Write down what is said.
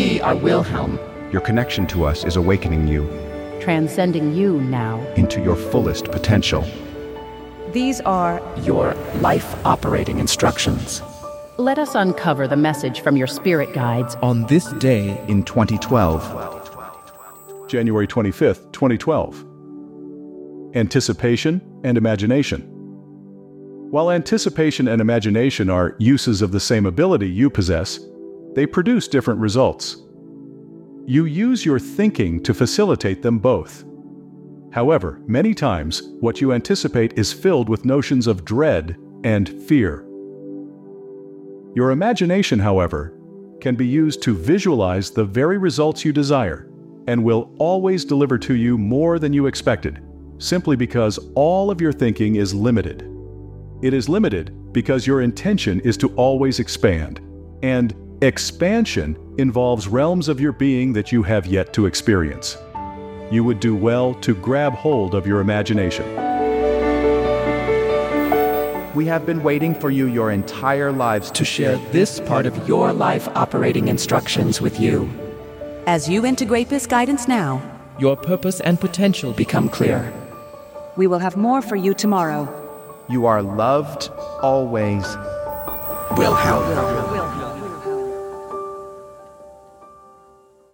We are Wilhelm. Your connection to us is awakening you transcending you now into your fullest potential. These are your life operating instructions. Let us uncover the message from your spirit guides on this day in 2012. January 25th, 2012. Anticipation and imagination. While anticipation and imagination are uses of the same ability you possess, they produce different results. You use your thinking to facilitate them both. However, many times, what you anticipate is filled with notions of dread and fear. Your imagination, however, can be used to visualize the very results you desire and will always deliver to you more than you expected, simply because all of your thinking is limited. It is limited because your intention is to always expand, and expansion involves realms of your being that you have yet to experience. You would do well to grab hold of your imagination. We have been waiting for you your entire lives to share this part of your life operating instructions with you. As you integrate this guidance now, your purpose and potential become clear. We will have more for you tomorrow. You are loved always. Wilhelm.